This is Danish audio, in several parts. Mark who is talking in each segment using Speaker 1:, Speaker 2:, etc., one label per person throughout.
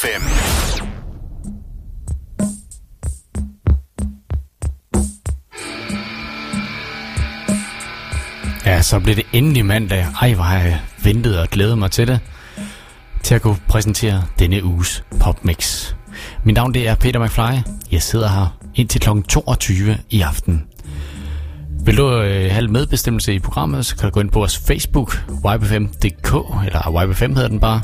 Speaker 1: FM.
Speaker 2: Ja, så blev det endelig mandag. Ej, hvor har jeg ventet og glædet mig til det. Til at kunne præsentere denne uges popmix. Mit navn det er Peter McFly. Jeg sidder her indtil kl. 22 i aften. Vil du øh, have medbestemmelse i programmet, så kan du gå ind på vores Facebook, yb5.dk, eller yb5 hedder den bare.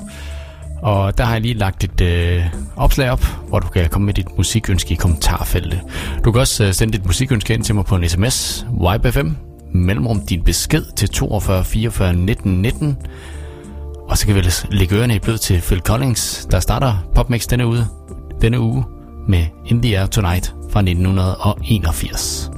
Speaker 2: Og der har jeg lige lagt et øh, opslag op, hvor du kan komme med dit musikønske i kommentarfeltet. Du kan også øh, sende dit musikønske ind til mig på en sms, YBFM, mellemrum din besked til 42 44 19 19. Og så kan vi lægge ørerne i blød til Phil Collins, der starter Popmix denne uge, denne uge med In the Air Tonight fra 1981.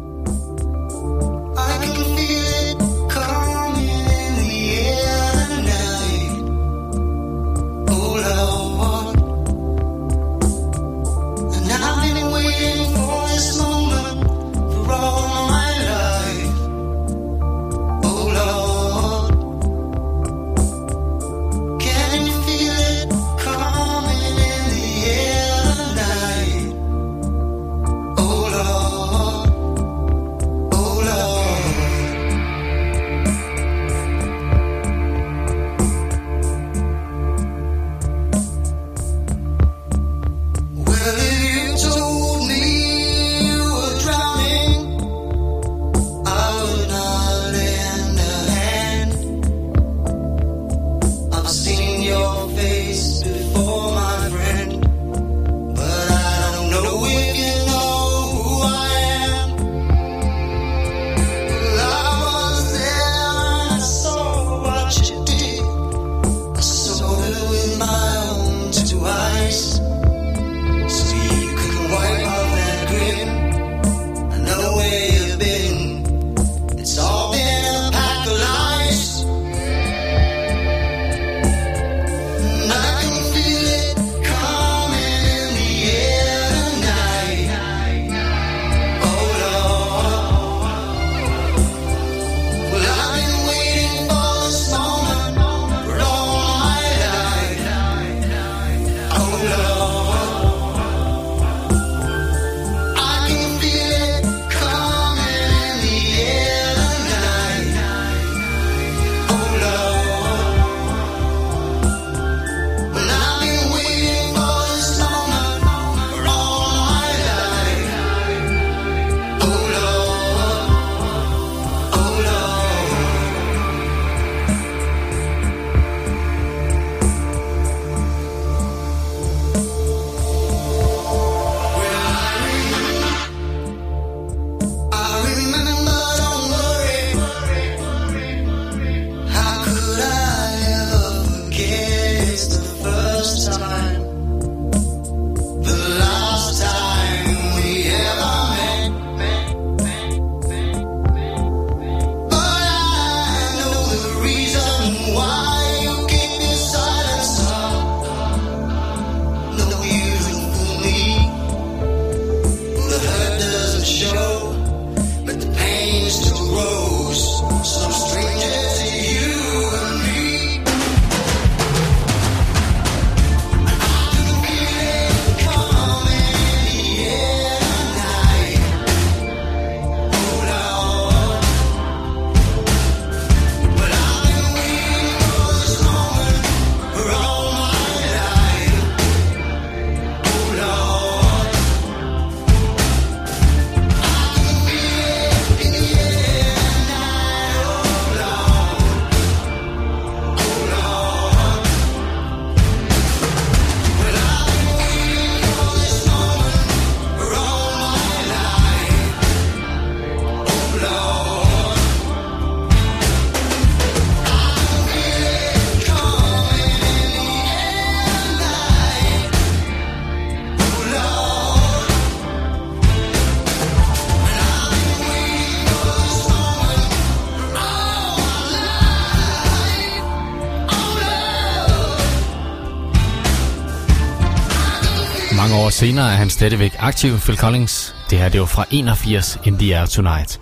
Speaker 2: senere er han stadigvæk aktiv, Phil Collins. Det her det var fra 81 In The Air Tonight.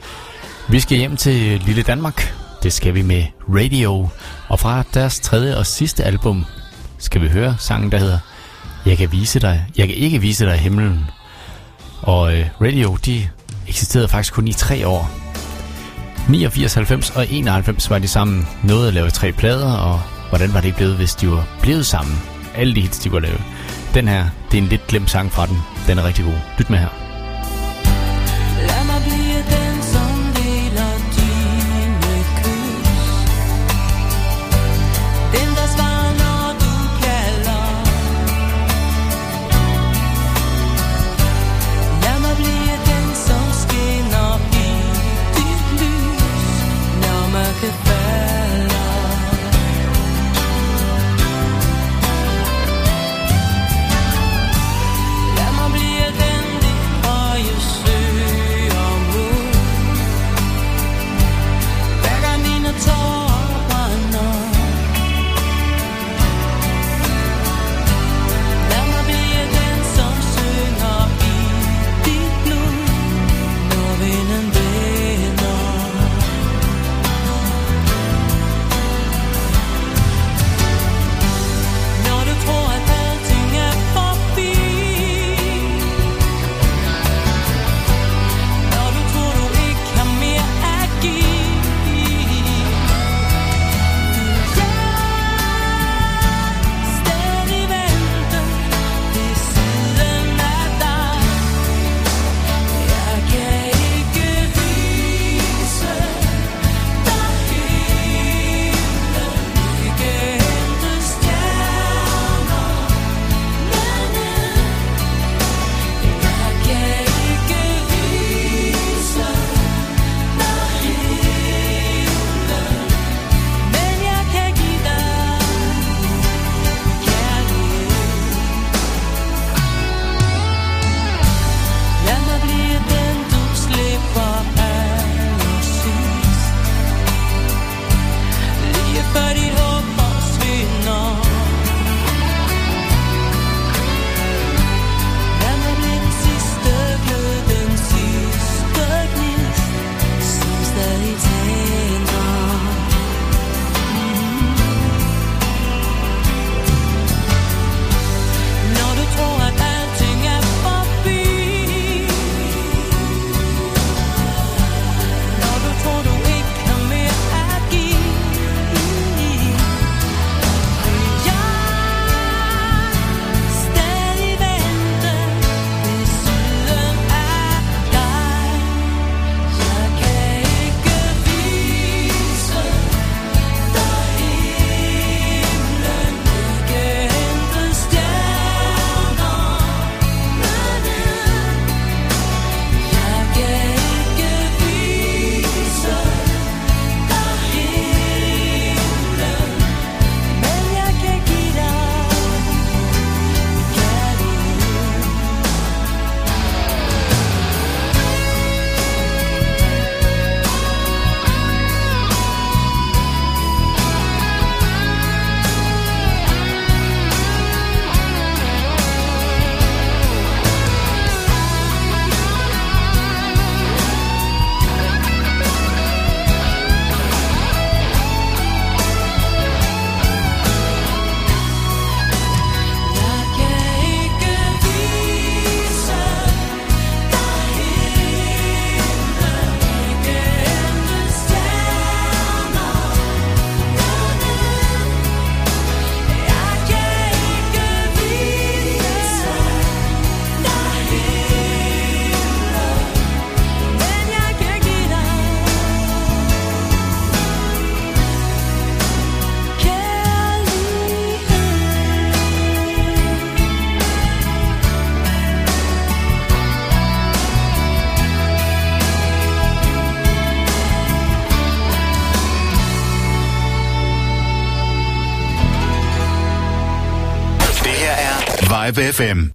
Speaker 2: Vi skal hjem til Lille Danmark. Det skal vi med Radio. Og fra deres tredje og sidste album,
Speaker 3: skal vi høre sangen, der hedder Jeg kan vise dig, jeg kan ikke vise dig himlen. Og øh, Radio, de eksisterede faktisk kun i tre år. 89, 90 og 91 var de sammen. Nåede at lave tre plader, og hvordan var det blevet, hvis de var blevet sammen? Alle de hits, de kunne lave. Den her, det er en lidt glemt sang fra den. Den er rigtig god. Lyt med her.
Speaker 1: Vibe FM.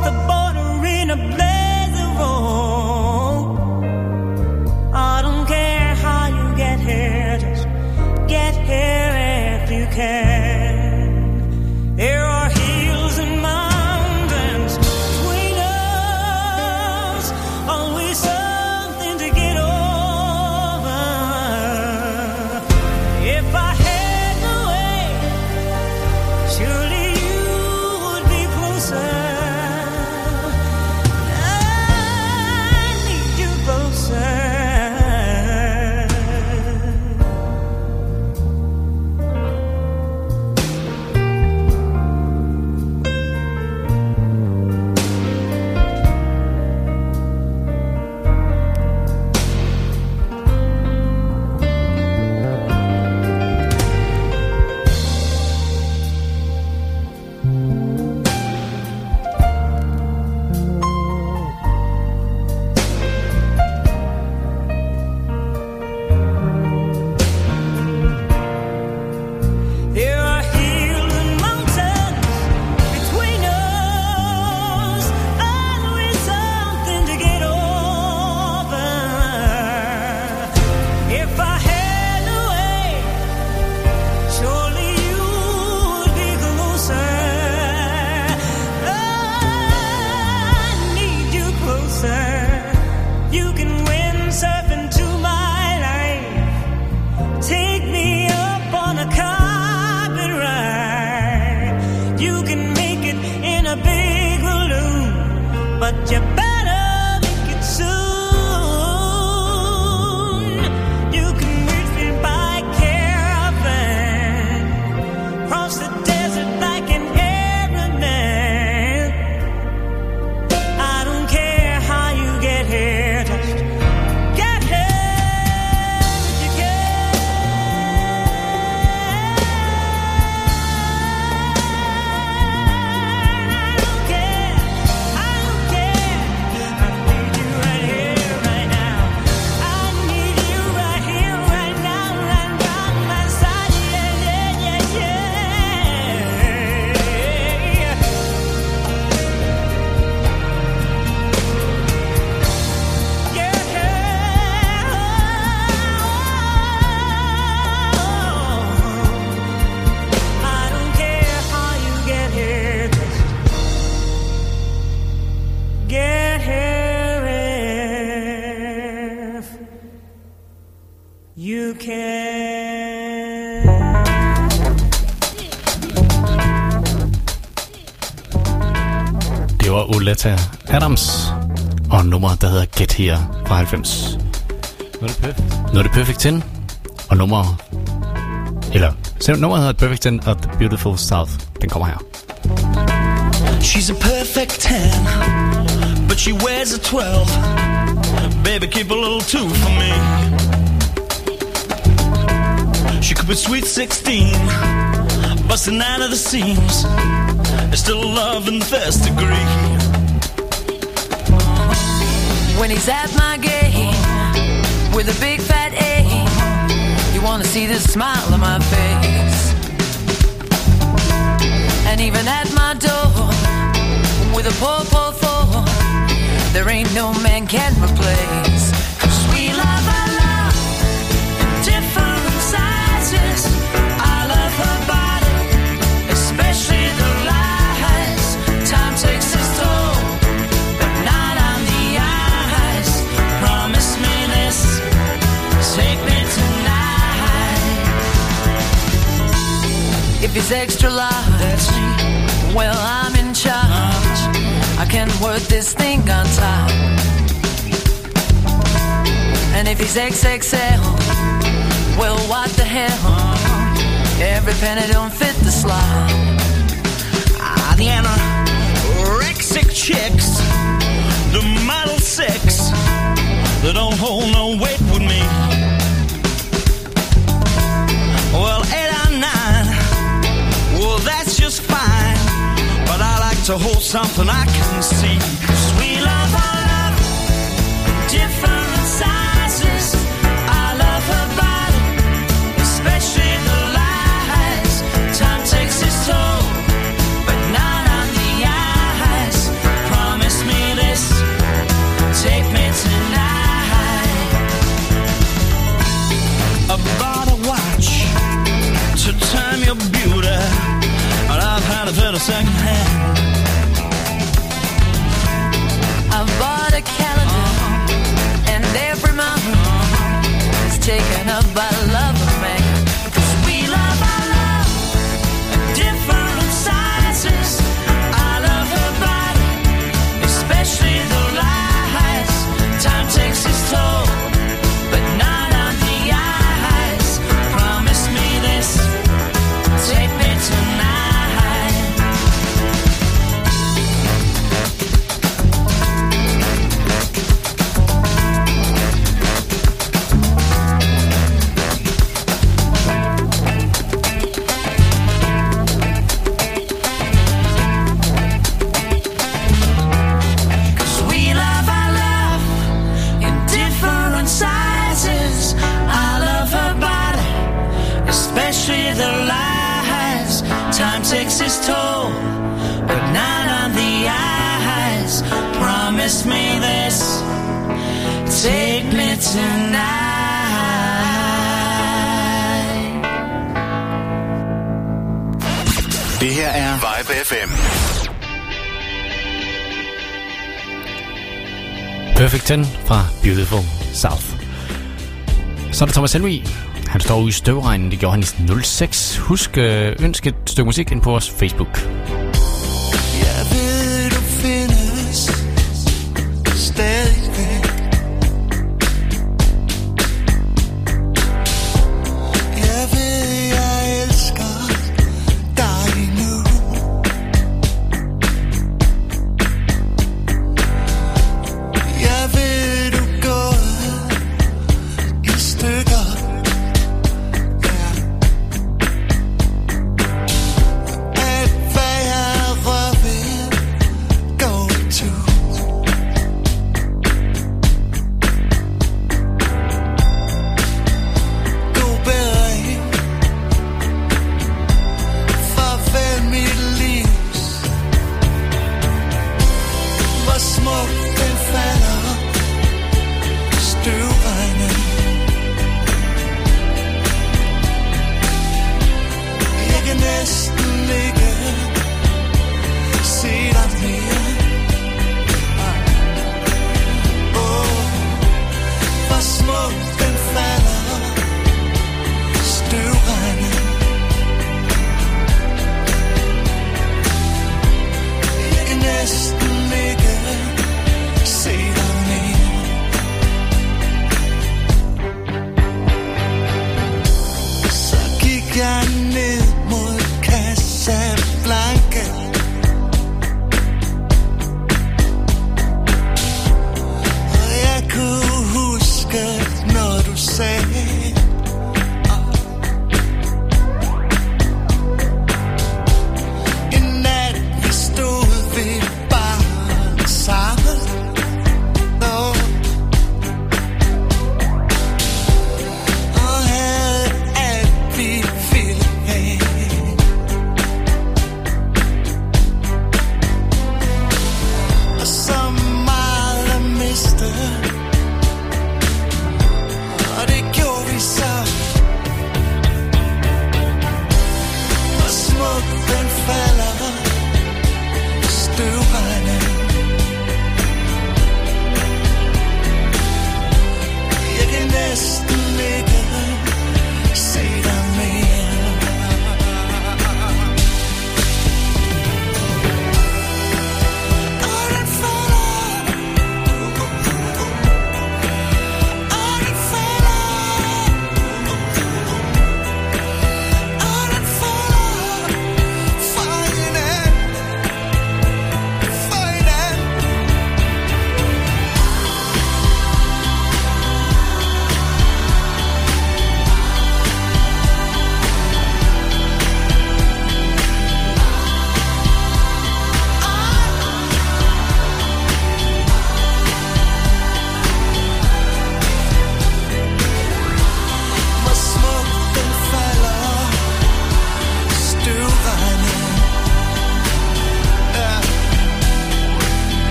Speaker 4: the
Speaker 3: bone. 90 og nummeret, der hedder Get Here fra 90.
Speaker 5: Nu er det perfekt.
Speaker 3: Nu er det perfekt 10, og nummeret, eller nummeret hedder Perfect 10 og The Beautiful South. Den kommer her.
Speaker 6: She's a perfect 10, but she wears a 12. Baby, keep a little two for me. She could be sweet 16, busting out of the seams. There's still love in the first degree
Speaker 7: when he's at my game with a big fat A. You wanna see the smile on my face. And even at my door with a poor, poor, poor, there ain't no man can replace. He's extra large,
Speaker 6: That's me.
Speaker 7: well, I'm in charge. I can work this thing on top. And if he's XXL, well, what the hell? Every penny don't fit the slot.
Speaker 6: Ah, the anorexic chicks, the model six, they don't hold no weight to hold something I can see. 'Cause we love our love, different sizes. I love her body, especially the lies. Time takes its toll, but not on the eyes. Promise me this, take me tonight. About a watch to time your beauty, and I've had it better second hand.
Speaker 7: A calendar, and every month is taken up by tonight.
Speaker 1: Det her er Vibe FM.
Speaker 2: Perfect 10 fra Beautiful South. Så er der Thomas Henry. Han står ude i støvregnen. Det gjorde han i 06. Husk øh, ønske et stykke musik ind på vores Facebook.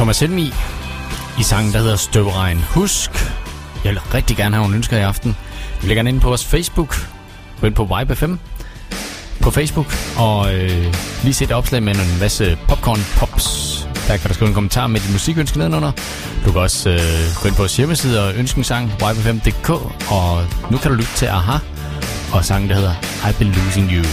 Speaker 2: Thomas Helmi i sangen, der hedder Støvregn. Husk, jeg vil rigtig gerne have nogle ønsker i aften. Vi lægger den inde på vores Facebook. Gå ind på Vibe5 på Facebook. Og øh, lige se et opslag med en masse popcorn pops. Der kan du skrive en kommentar med dit musikønske nedenunder. Du kan også øh, gå ind på vores hjemmeside og ønske en sang, vibe5.dk. Og nu kan du lytte til Aha og sangen, der hedder I've Been Losing You.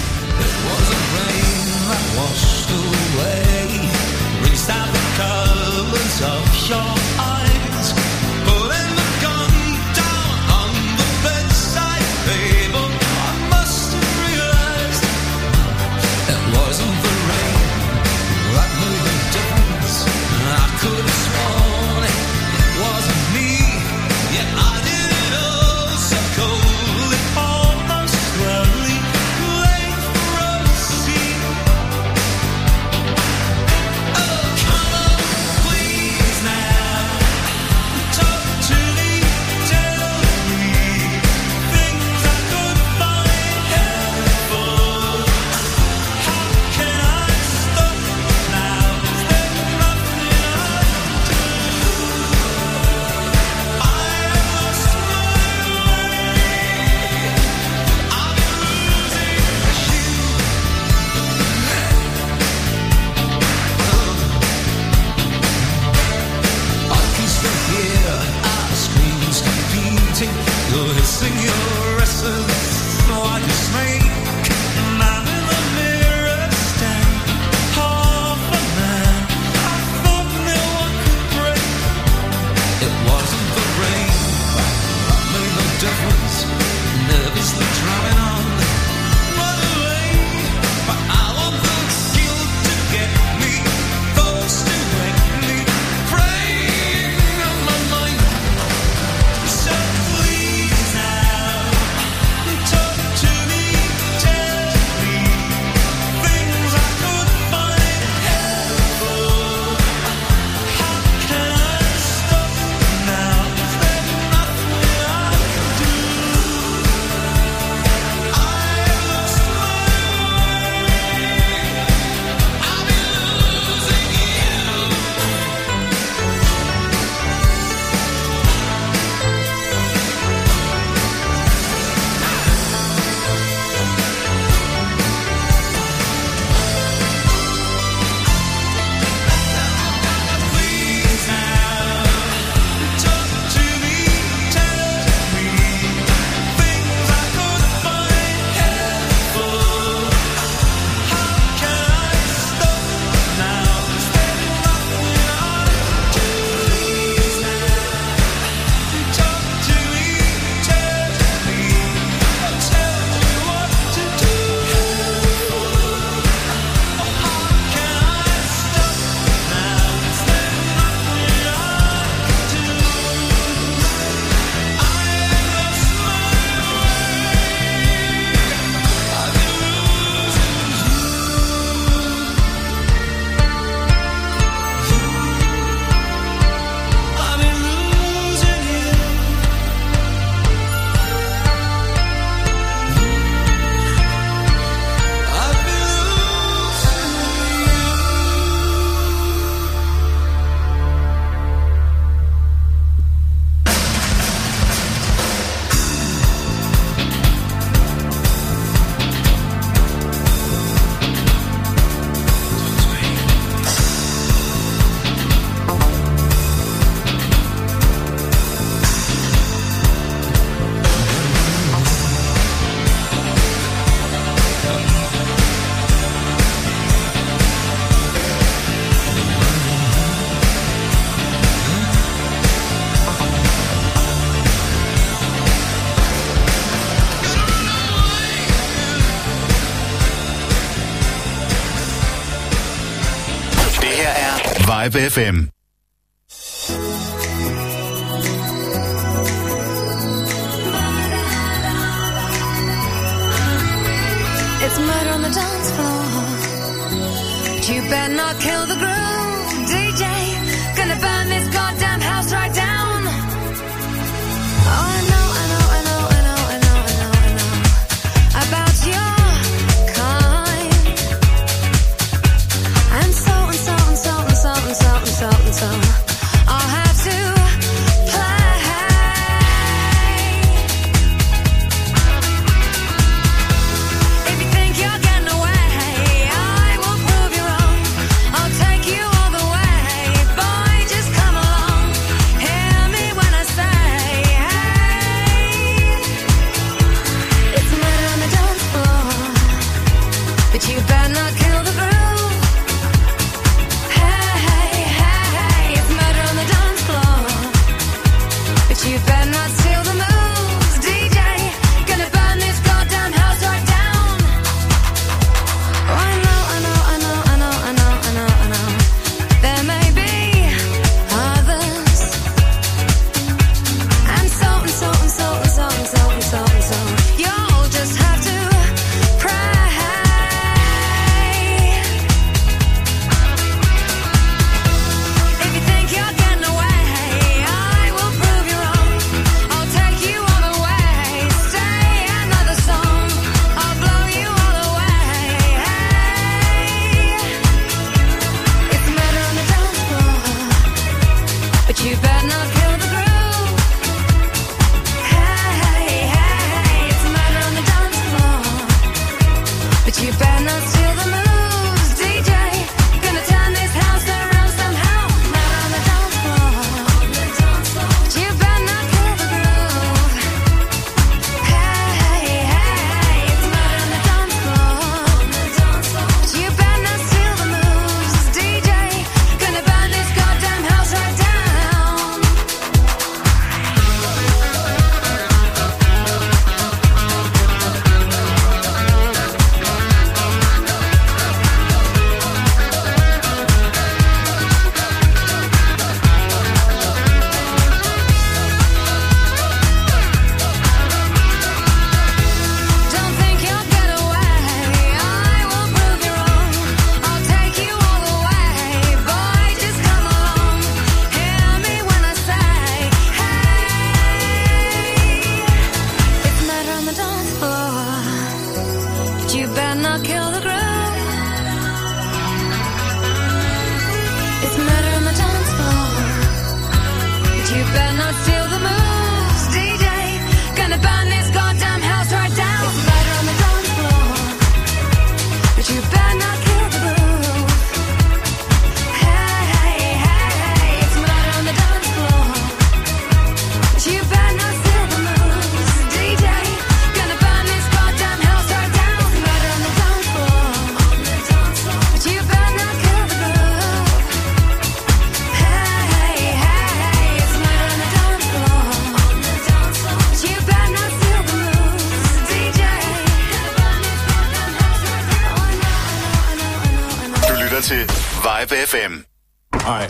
Speaker 8: Live FM.
Speaker 9: better not steal the moon.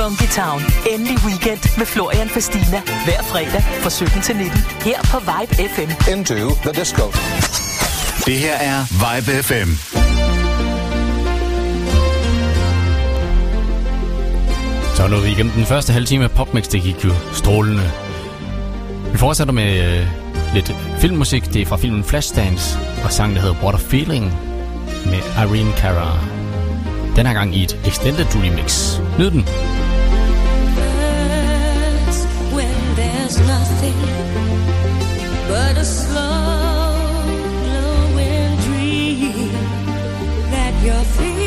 Speaker 10: Funky Town. Endelig weekend med Florian Fastina. Hver fredag fra 17 til 19. Her på Vibe FM.
Speaker 11: Into the disco.
Speaker 1: Det her er Vibe FM.
Speaker 3: Så nåede vi igennem den første halve time af Popmix. Det gik jo strålende. Vi fortsætter med øh, lidt filmmusik. Det er fra filmen Flashdance og sangen, der hedder What a Feeling med Irene Cara. Den her gang i et extended remix. Nyd den. your feet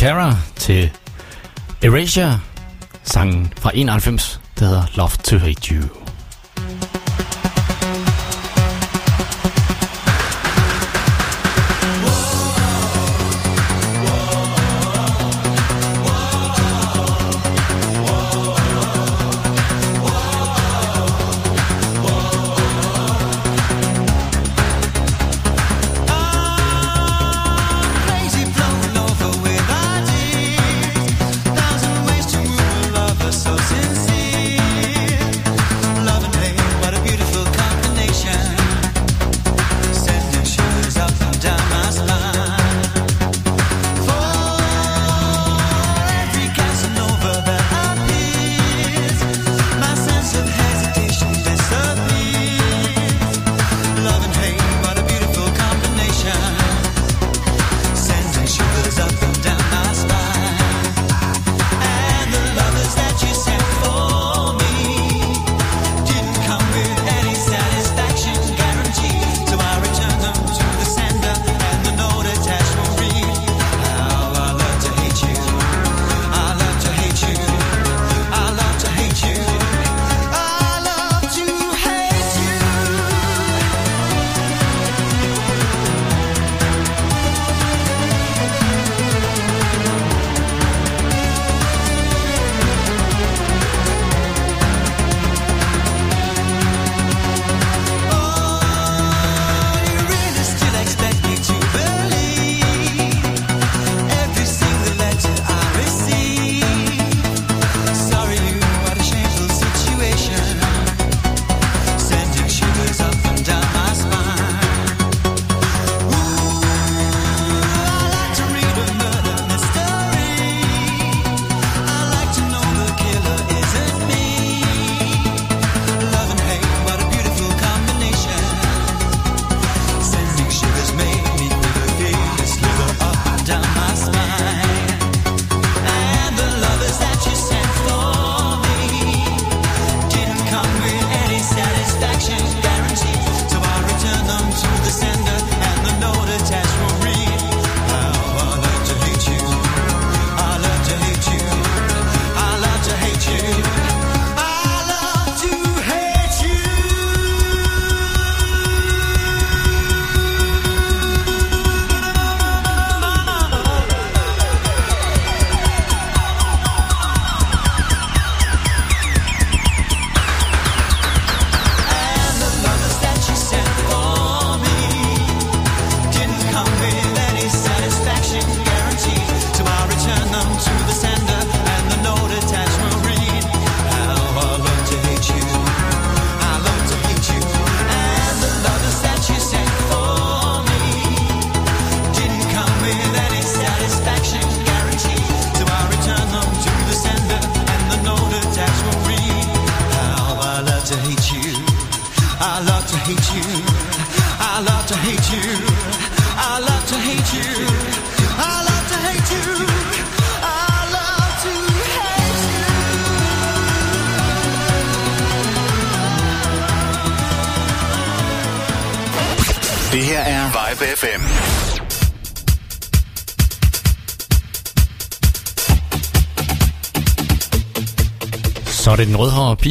Speaker 3: Cara til Erasure, sangen fra 91, der hedder Love to Hate You.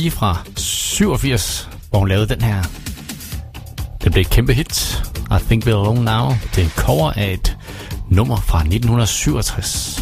Speaker 3: Lady fra 87, hvor hun lavede den her. Det blev et kæmpe hit. I Think We're Alone Now. Det er en cover af et nummer fra 1967.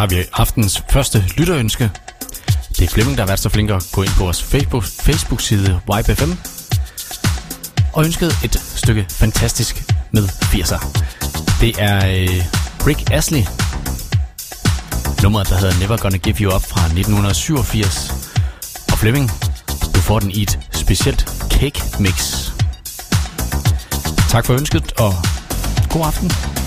Speaker 5: har vi aftens første lytterønske. Det er Flemming, der har været så flink at gå ind på vores Facebook, Facebook-side YBFM og ønskede et stykke fantastisk med 80'er. Det er øh, Rick Astley. Nummeret, der hedder Never Gonna Give You Up fra 1987. Og Flemming, du får den i et specielt cake mix. Tak for ønsket, og god aften.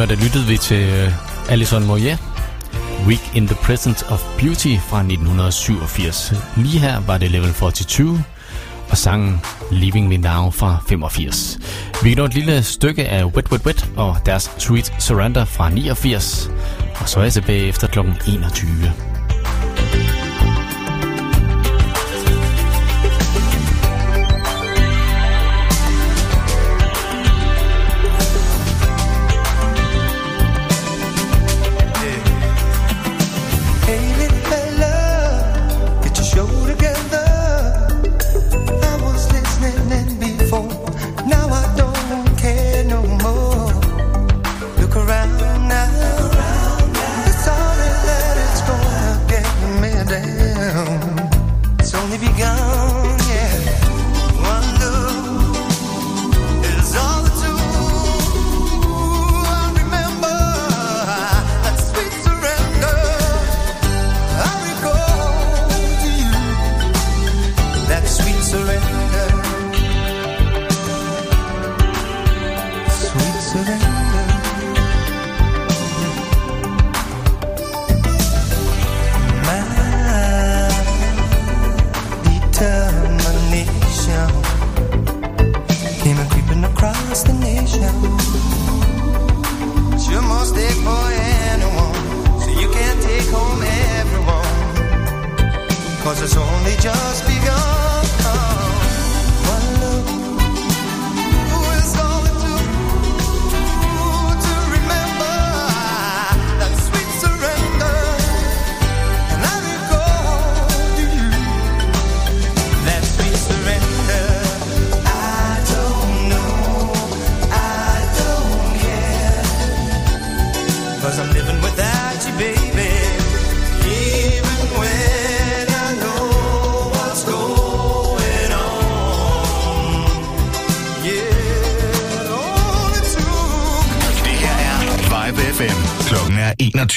Speaker 2: Før der lyttede vi til øh, Alison Moyet, Week in the Presence of Beauty fra 1987. Lige her var det level 42 og sangen Leaving Me Now fra 85. Vi kan et lille stykke af Wet Wet Wet og deres Sweet Surrender fra 89. Og så er jeg tilbage efter kl. 21.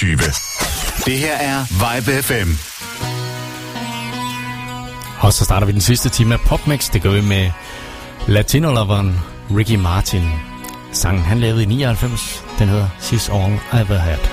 Speaker 12: 2020.
Speaker 1: Det her er Vibe FM.
Speaker 2: Og så starter vi den sidste time af PopMix. Det gør vi med latinoloveren Ricky Martin. Sangen han lavede i 99, den hedder She's All I Ever Had.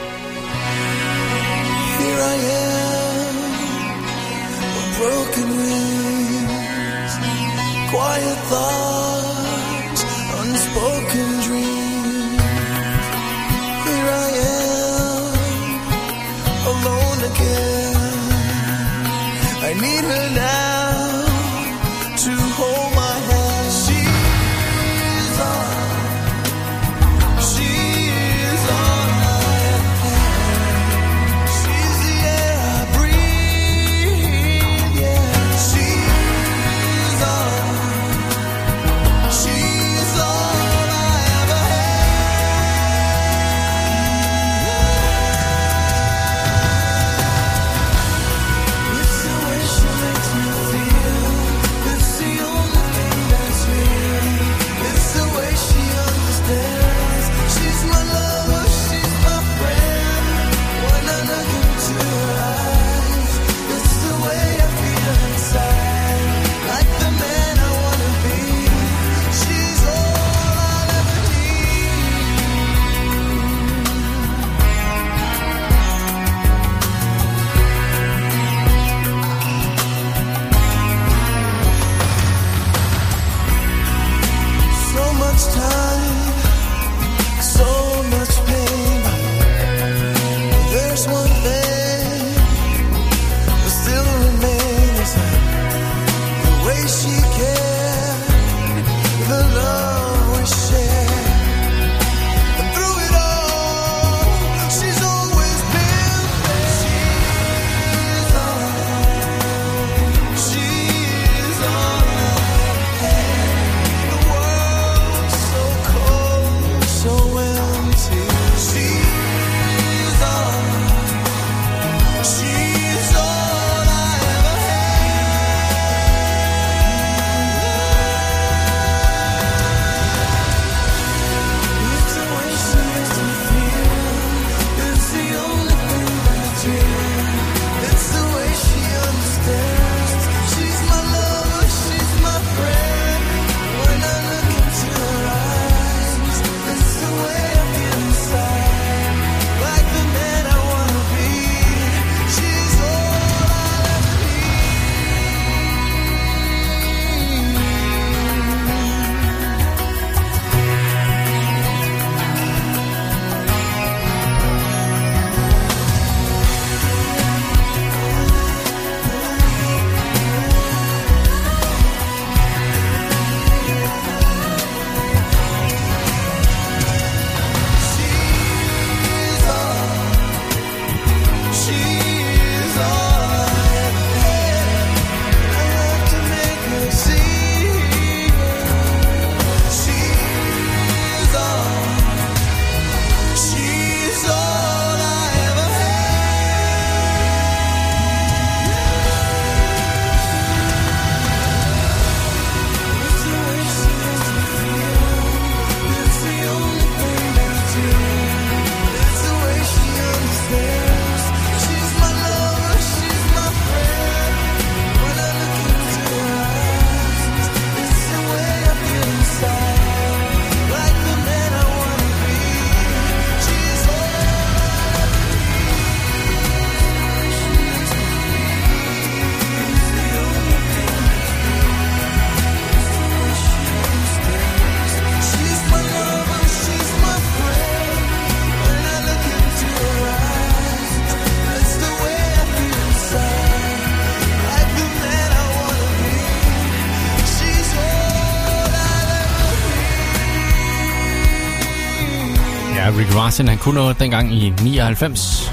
Speaker 5: Martin, han kunne noget dengang i 99.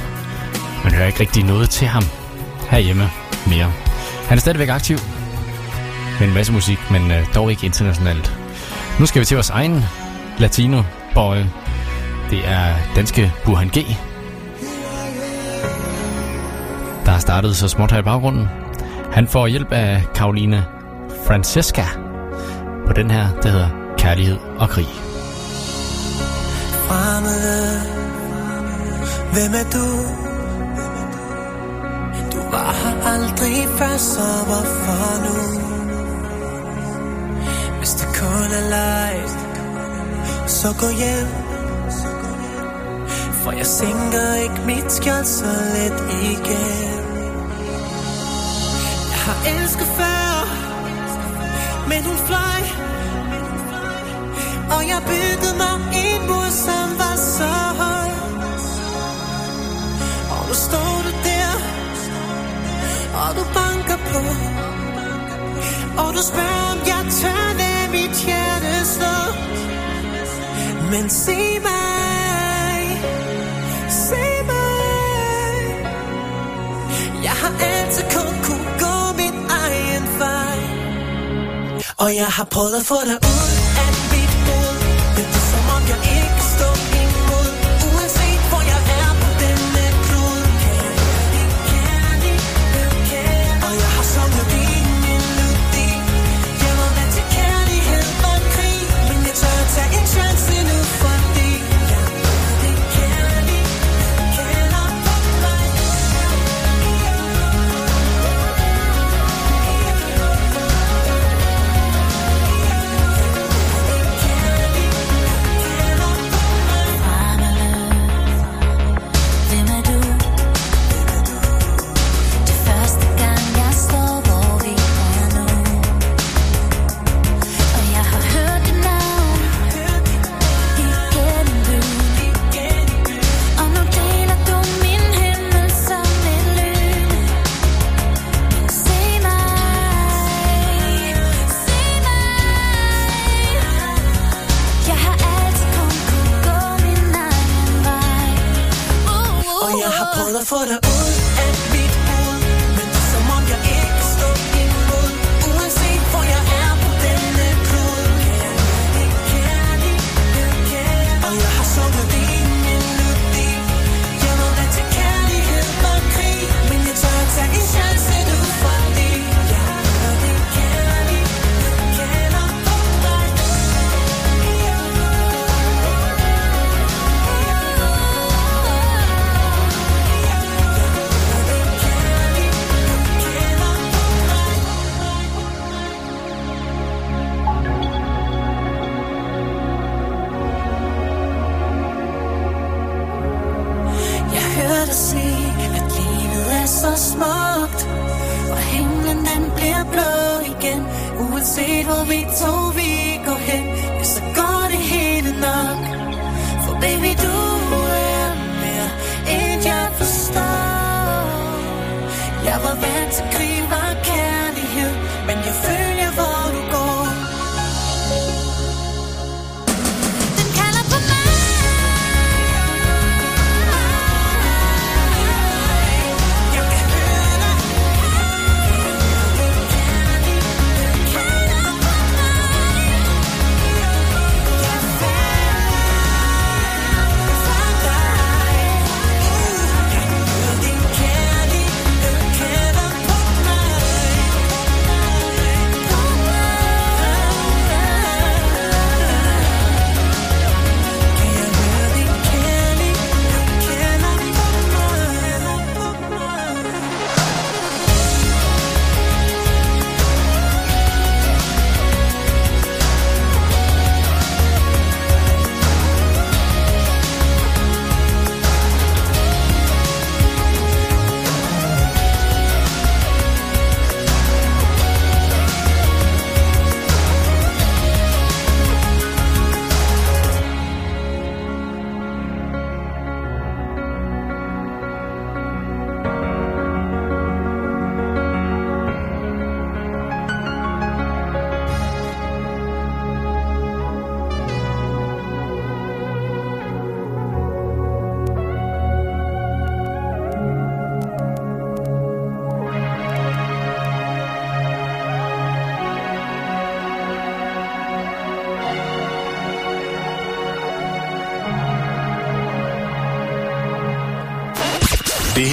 Speaker 5: Man hører ikke rigtig noget til ham herhjemme mere. Han er stadigvæk aktiv med en masse musik, men øh, dog ikke internationalt. Nu skal vi til vores egen latino boy. Det er danske Burhan G. Der har startet så småt her i baggrunden. Han får hjælp af Karoline Francesca på den her, der hedder Kærlighed og Krig
Speaker 3: fremmede Hvem er du? Du var her aldrig før, så hvorfor nu? Hvis det kun er leg Så gå hjem. For jeg sænker ikke mit skjold så let igen. Jeg har elsket før Men hun fløj. Og jeg byggede mig ind som var så høj. Og nu står du der. Og du banker på. Og du spørger, om jeg tør lade mit hjerte slå Men se mig. Se mig. Jeg har altid kun kunne gå min egen vej. Og jeg har prøvet at få dig ud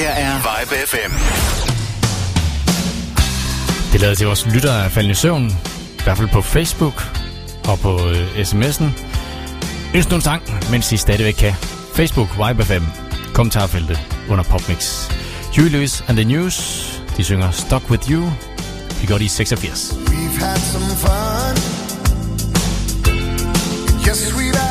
Speaker 13: her er Vibe FM.
Speaker 5: Det lader til vores lyttere af falde i søvn. I hvert fald på Facebook og på øh, sms'en. Ønsk nu en sang, mens I stadigvæk kan. Facebook, Vibe FM. Kommentarfeltet under Popmix. Huey Lewis and the News. De synger Stuck With You. Vi går i 86.
Speaker 2: We've had some fun. Yes, we've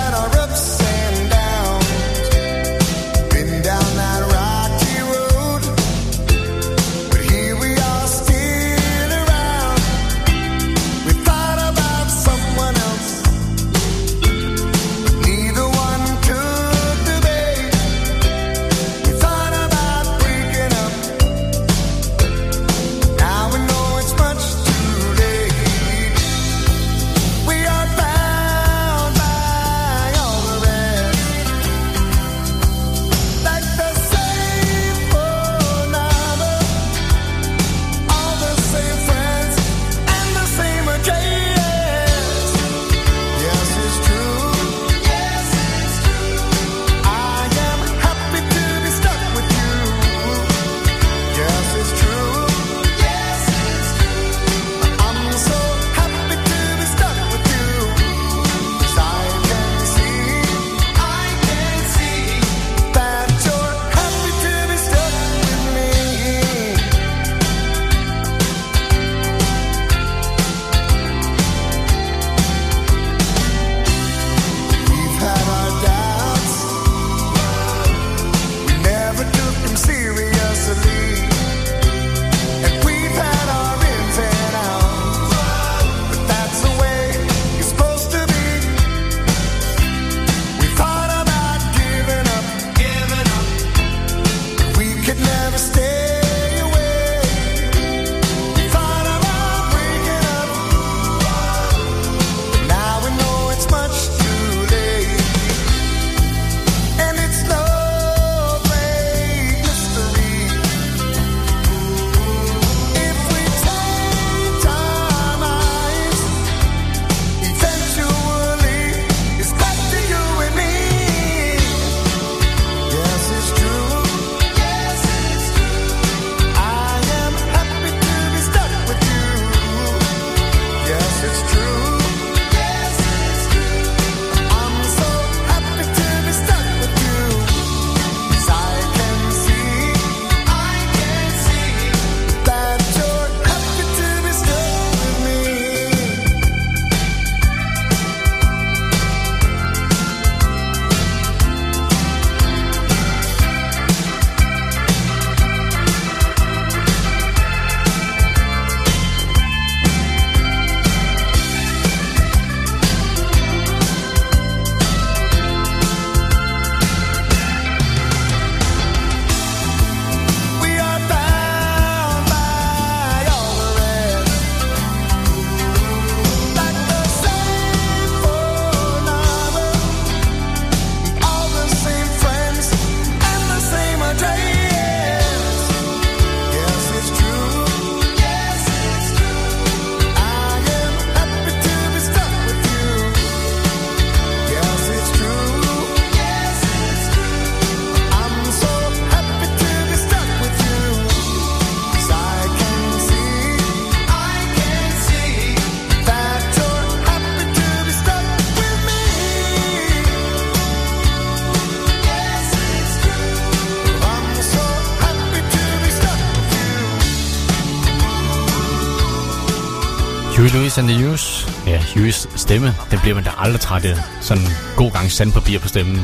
Speaker 2: Juice and the
Speaker 5: News. Ja, Juice stemme, den bliver man da aldrig træt af. Sådan en god gang sandpapir på stemmen.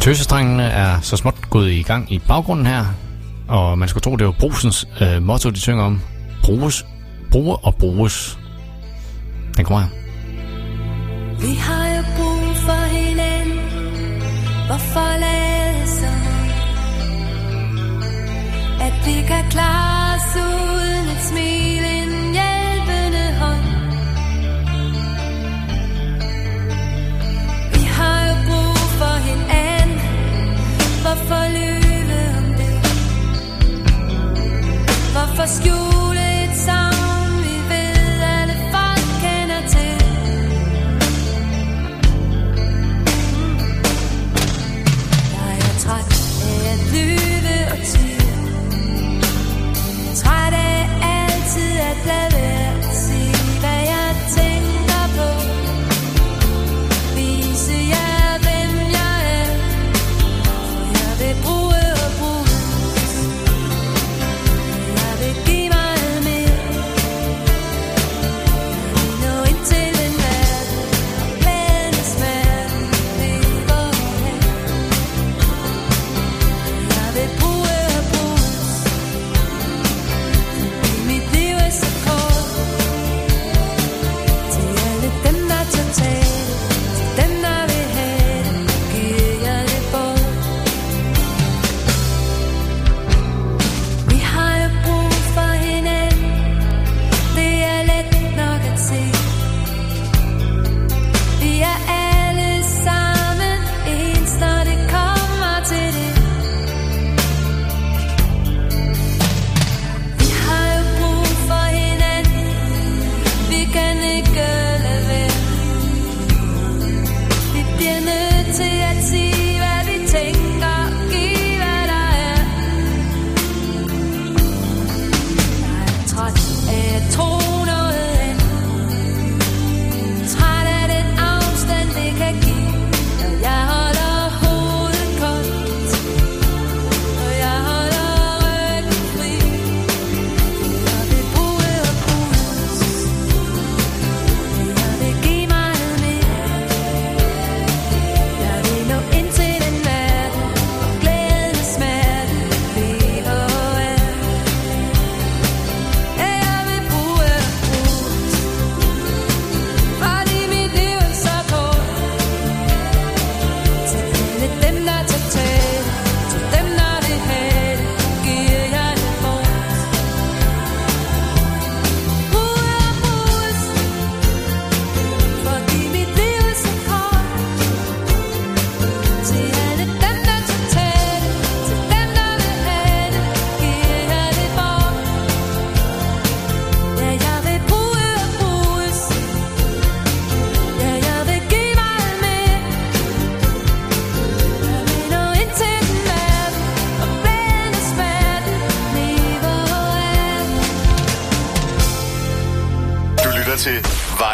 Speaker 5: Tøsestrengene er så småt gået i gang i baggrunden her, og man skulle tro, det var Brusens øh, motto, de synger om. Bruges, bruge og bruges. Den kommer her.
Speaker 11: Vi har jo brug for hinanden. Hvorfor lade Klar så uden et smil, en hjælpende hånd. Vi har jo brug for hinanden. Hvorfor løbe om det? Hvorfor skjule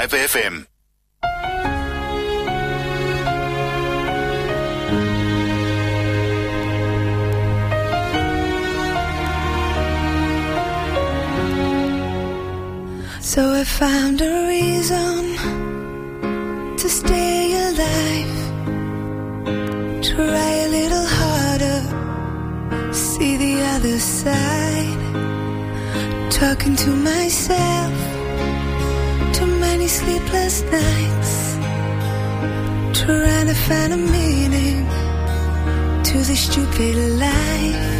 Speaker 13: Live FM.
Speaker 8: Find a meaning to this stupid life.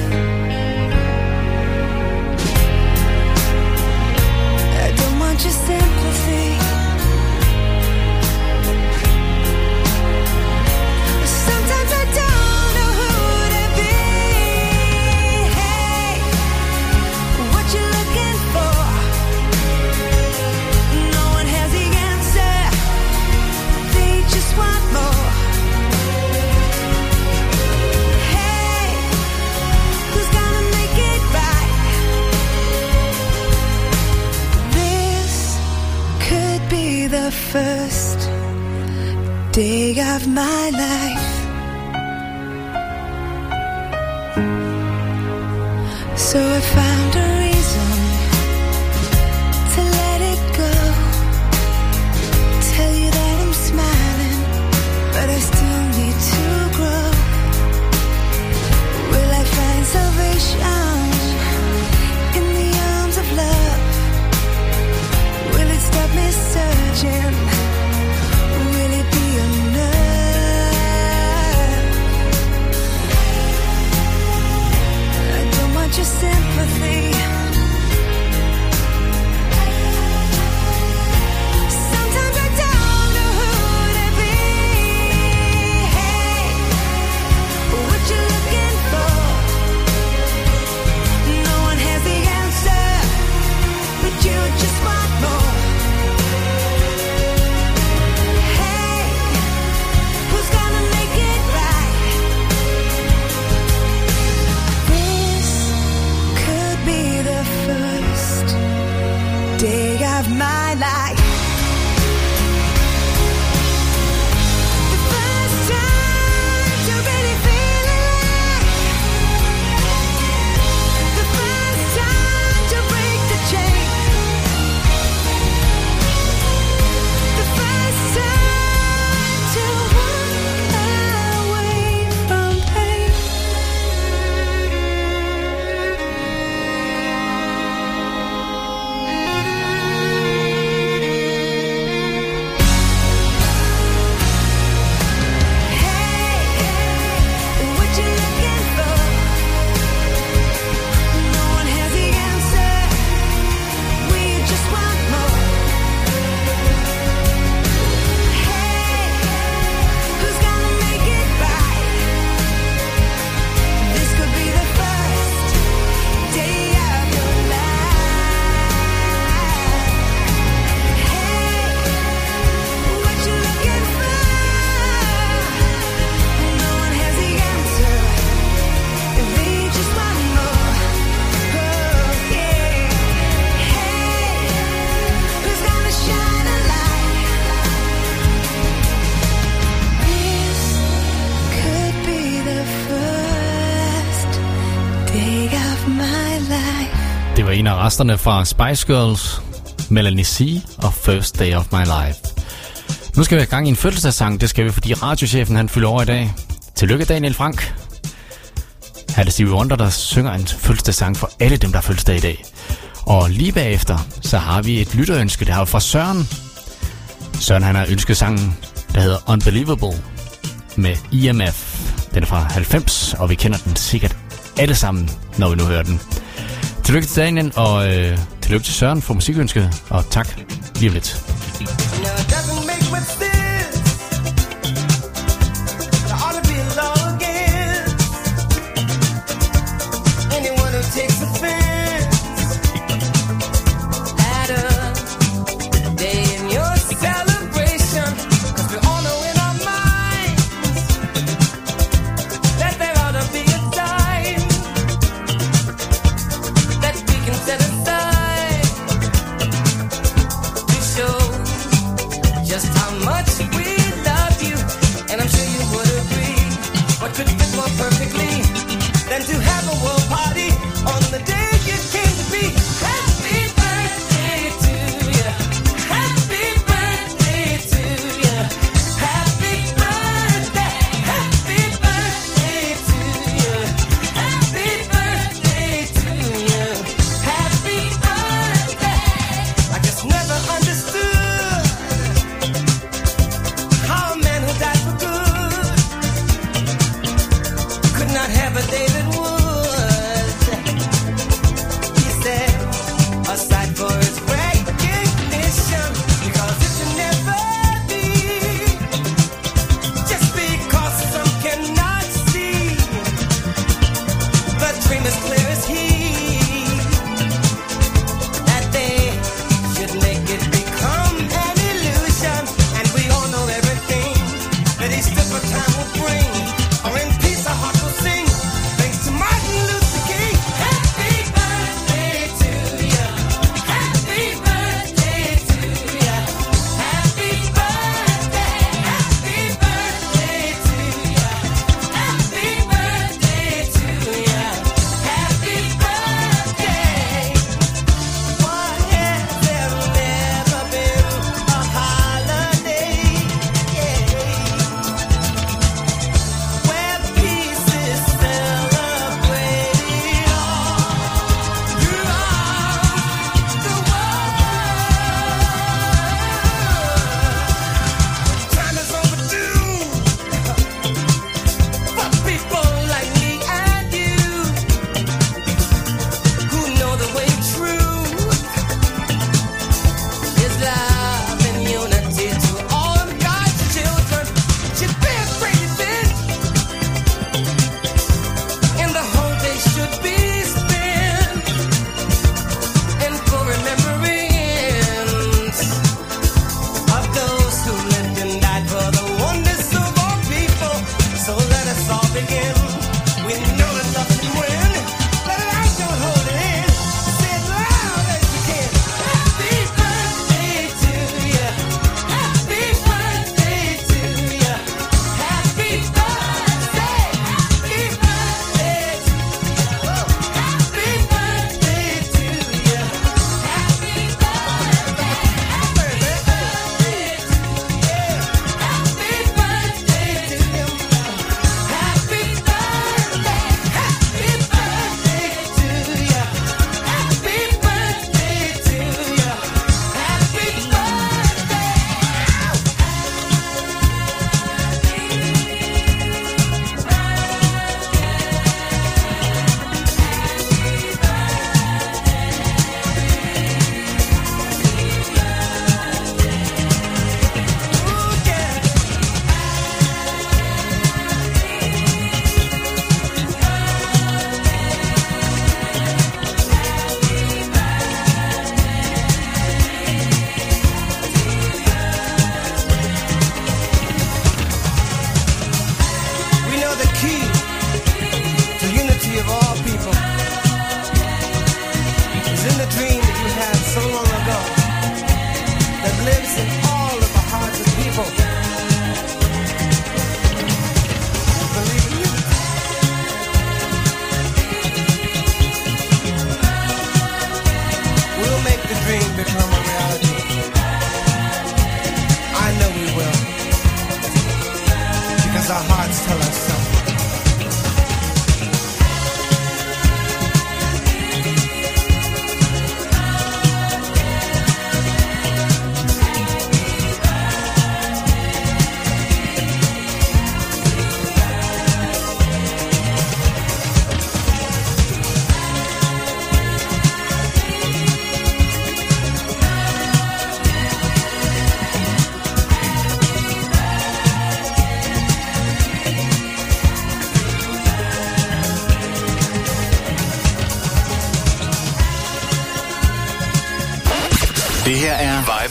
Speaker 14: Resterne fra Spice Girls, Melanie C. og First Day of My Life. Nu skal vi have gang i en fødselsdagssang. Det skal vi, fordi radiochefen han fylder over i dag. Tillykke Daniel Frank. Her er det Stevie Wonder, der synger en fødselsdagssang for alle dem, der har fødselsdag i dag. Og lige bagefter, så har vi et lytterønske, det har vi fra Søren. Søren han har ønsket sangen, der hedder Unbelievable med IMF. Den er fra 90, og vi kender den sikkert alle sammen, når vi nu hører den. Tillykke til Daniel, og øh, tillykke til Søren for musikønsket, og tak lige om lidt.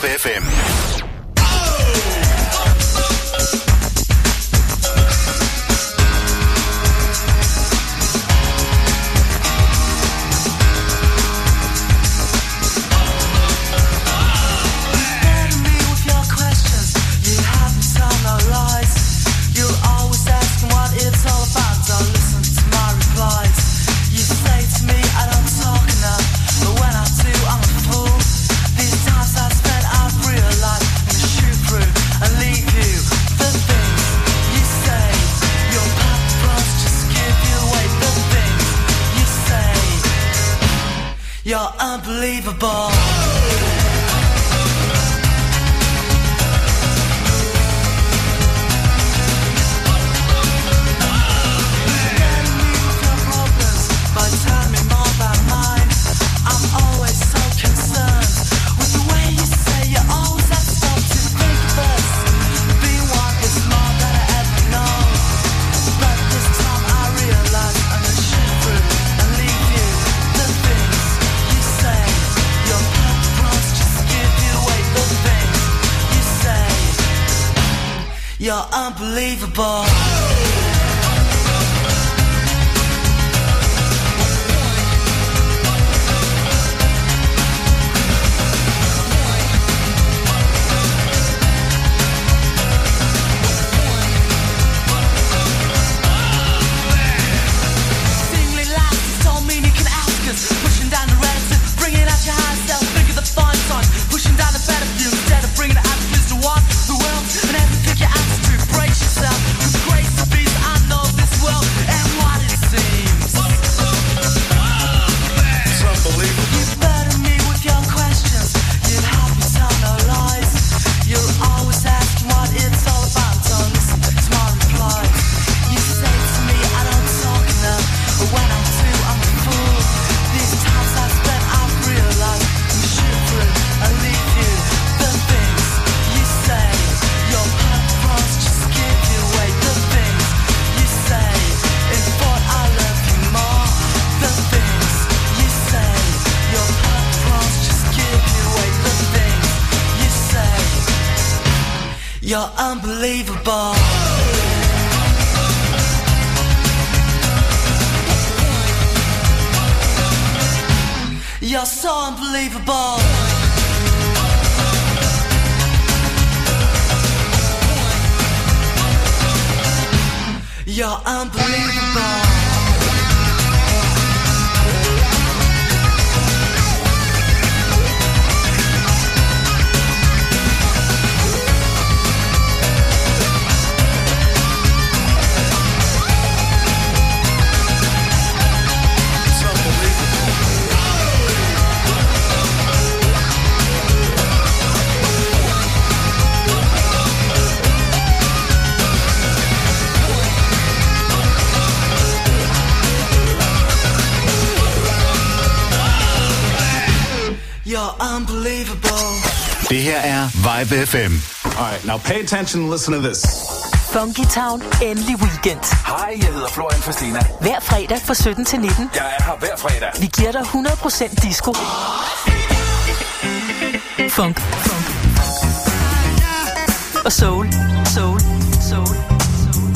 Speaker 13: UPFM. Live FM.
Speaker 15: All
Speaker 12: right, now pay attention and listen to this.
Speaker 10: Funky Town, endelig weekend.
Speaker 16: Hej, jeg hedder Florian Fastina.
Speaker 10: Hver fredag fra 17 til 19.
Speaker 16: Jeg er her hver fredag.
Speaker 10: Vi giver dig 100% disco. Funk. Funk. Og soul. Soul. Soul. soul.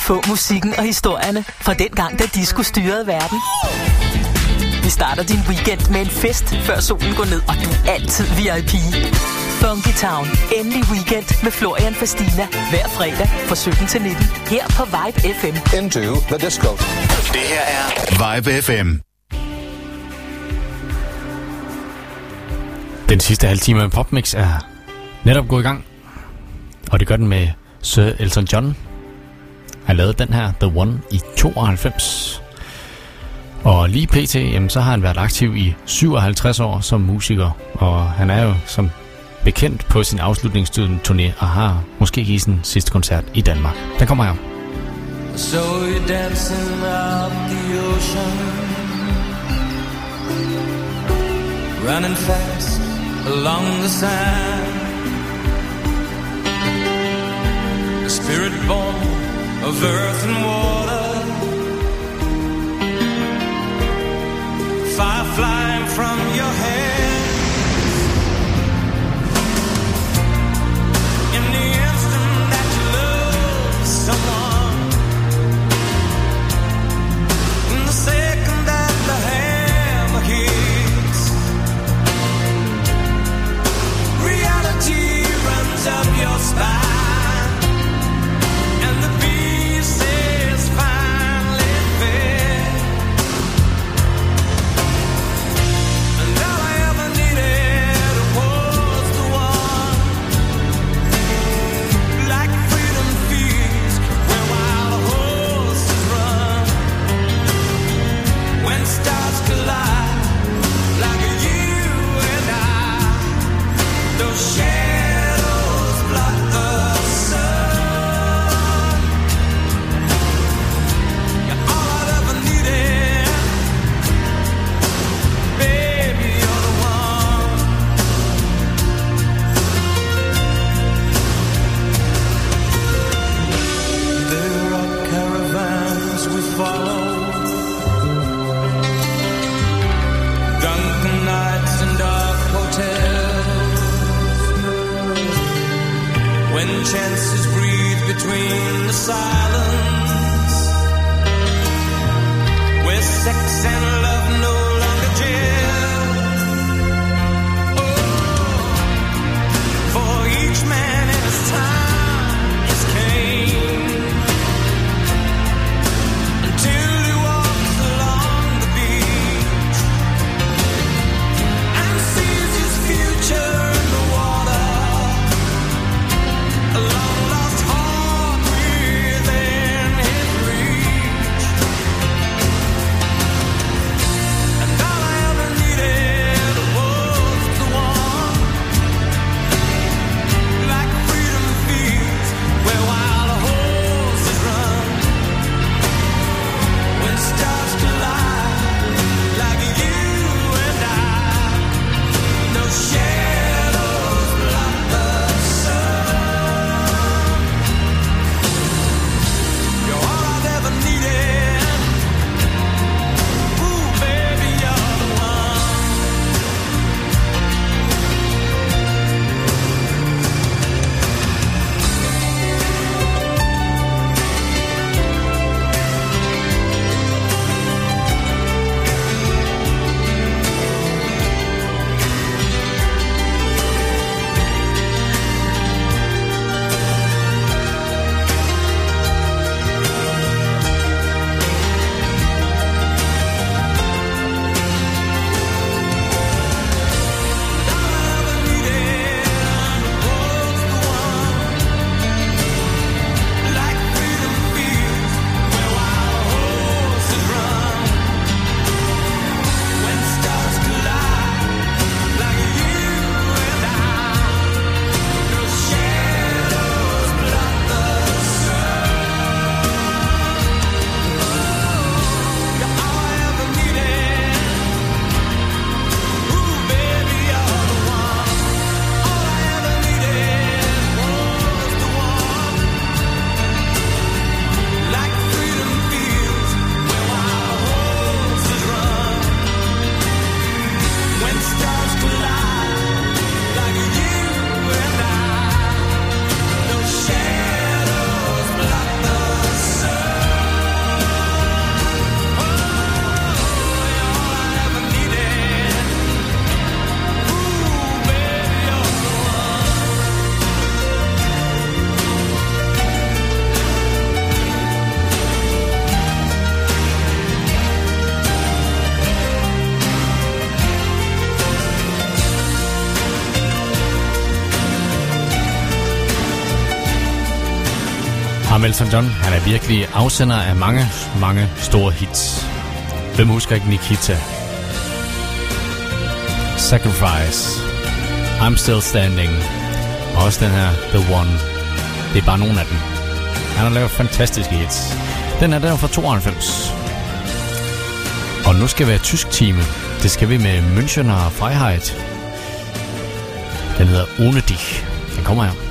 Speaker 10: Få musikken og historierne fra den gang, da disco styrede verden. Starter din weekend med en fest, før solen går ned, og du er altid VIP. Funky Town. Endelig weekend med Florian Fastina. Hver fredag fra 17 til 19. Her på Vibe FM.
Speaker 1: Into the disco.
Speaker 13: Det her er Vibe FM.
Speaker 5: Den sidste halve time med Popmix er netop gået i gang. Og det gør den med Sir Elton John. Han lavede den her, The One, i 92. Og lige pt, jamen, så har han været aktiv i 57 år som musiker. Og han er jo som bekendt på sin afslutningstiden turné og har måske givet sin sidste koncert i Danmark. Den kommer her.
Speaker 17: So you're dancing up the ocean, running fast along the sand. A spirit born of earth and water, fire flying from your head. In the instant that you love someone.
Speaker 2: om Elton John. Han er virkelig afsender af mange, mange store hits. Hvem husker ikke Nikita? Sacrifice. I'm Still Standing. Og også den her The One. Det er bare nogle af dem. Han har lavet fantastiske hits. Den her, den fra 92. Og nu skal vi have tysk time. Det skal vi med Münchener Freiheit. Den hedder Ohne Dich. Den kommer her.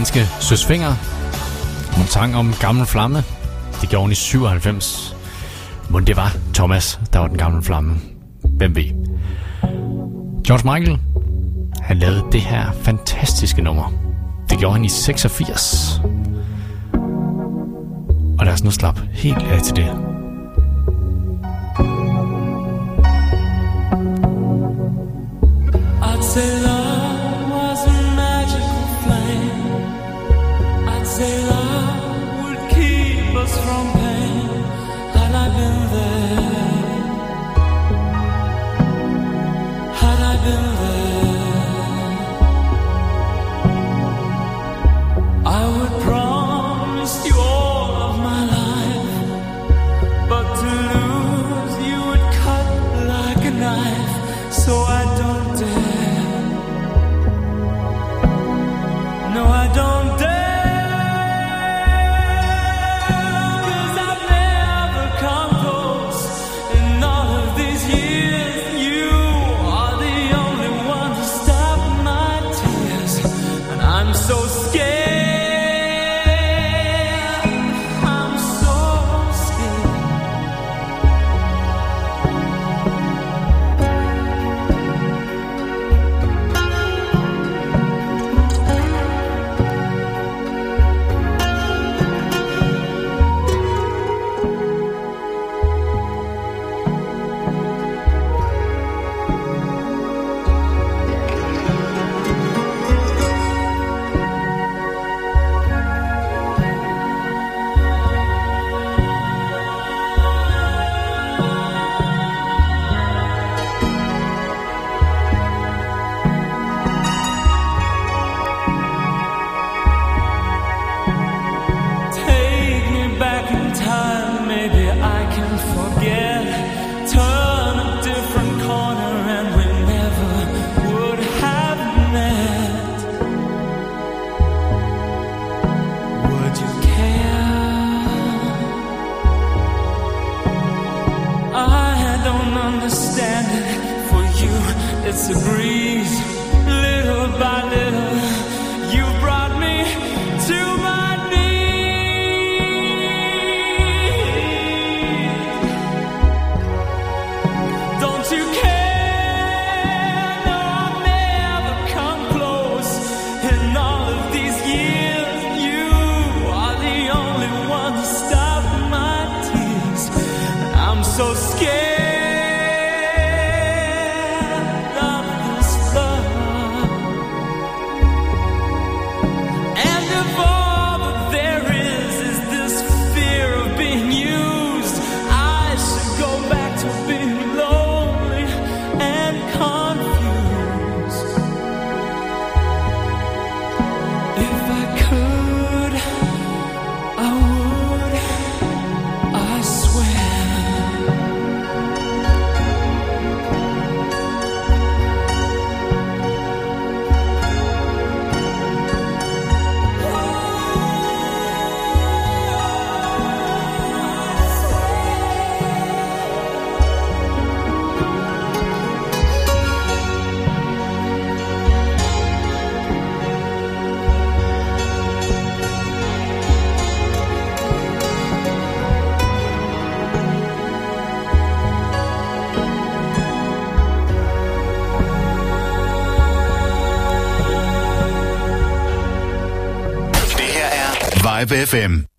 Speaker 17: danske Søsfinger. Hun sang om Gammel Flamme. Det gjorde hun i 97. Men det var Thomas, der var den gamle flamme. Hvem ved? George Michael, han lavede det her fantastiske nummer. Det gjorde han i 86. Og lad os nu slappe helt af til det.
Speaker 8: TAB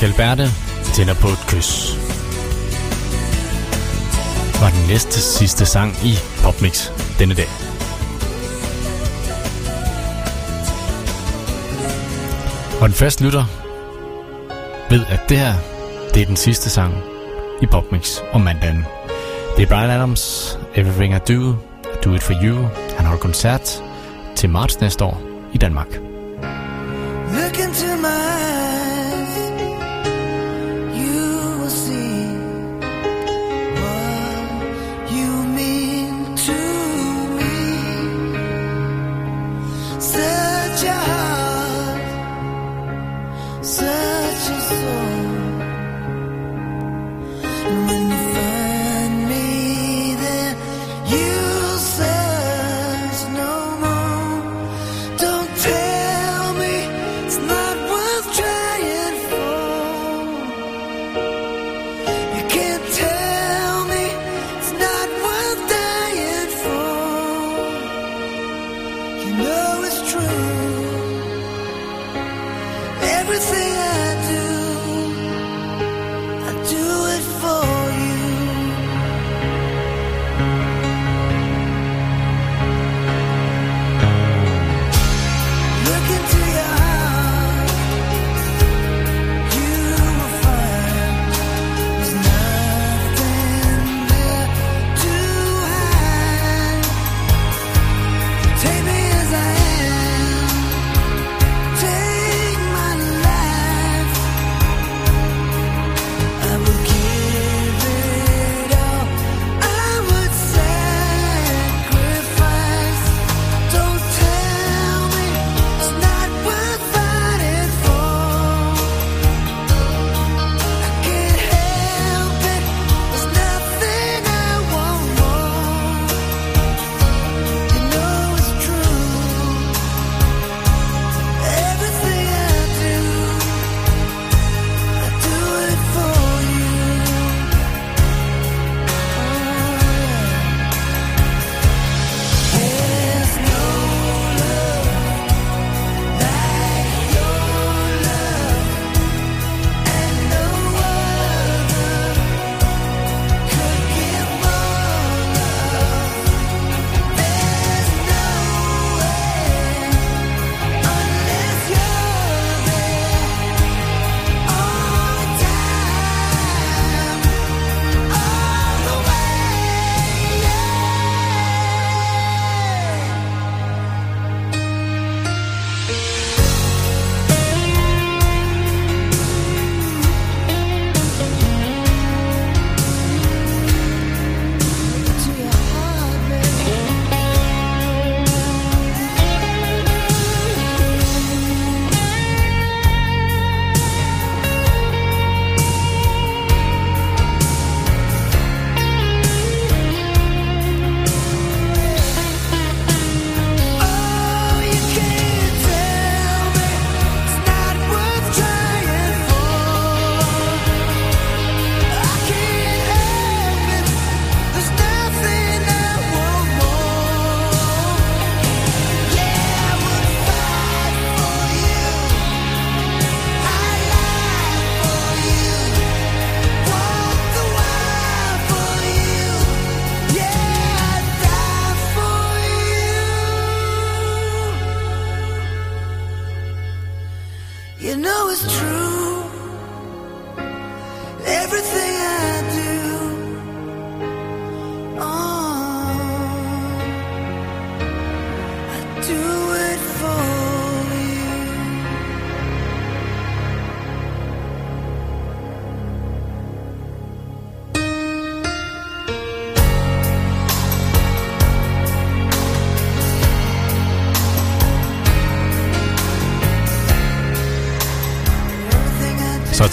Speaker 8: Danske Alberte tænder på et kys. Var den næste sidste sang i Popmix denne dag. Og den faste lytter ved, at det her, det er den sidste sang i Popmix om mandagen. Det er Brian Adams, Everything I Do, I Do It For You. Han holder koncert til marts næste år i Danmark.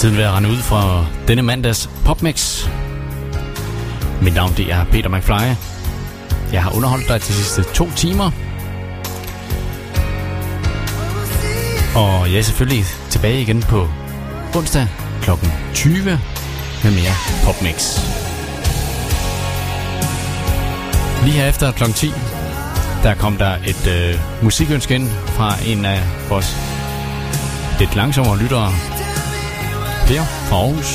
Speaker 8: Tiden ved at rende ud fra denne mandags Popmix. Mit navn det er Peter McFly. Jeg har underholdt dig de sidste to timer. Og jeg er selvfølgelig tilbage igen på onsdag kl. 20 med mere Popmix. Lige her efter kl. 10, der kom der et øh, musikønske ind fra en af vores lidt langsommere lyttere,
Speaker 5: Per fra Aarhus.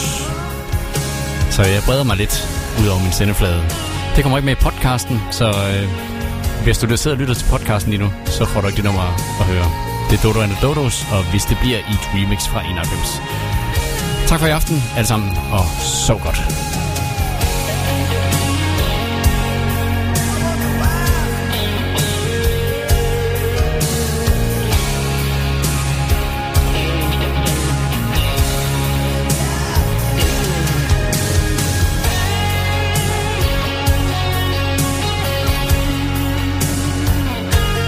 Speaker 5: Så jeg breder mig lidt ud over min sendeflade. Det kommer ikke med i podcasten, så øh, hvis du sidder og lytter til podcasten lige nu, så får du ikke det nummer at høre. Det er Dodo and the Dodos, og hvis det bliver i et remix fra 91. Tak for i aften alle sammen, og sov godt.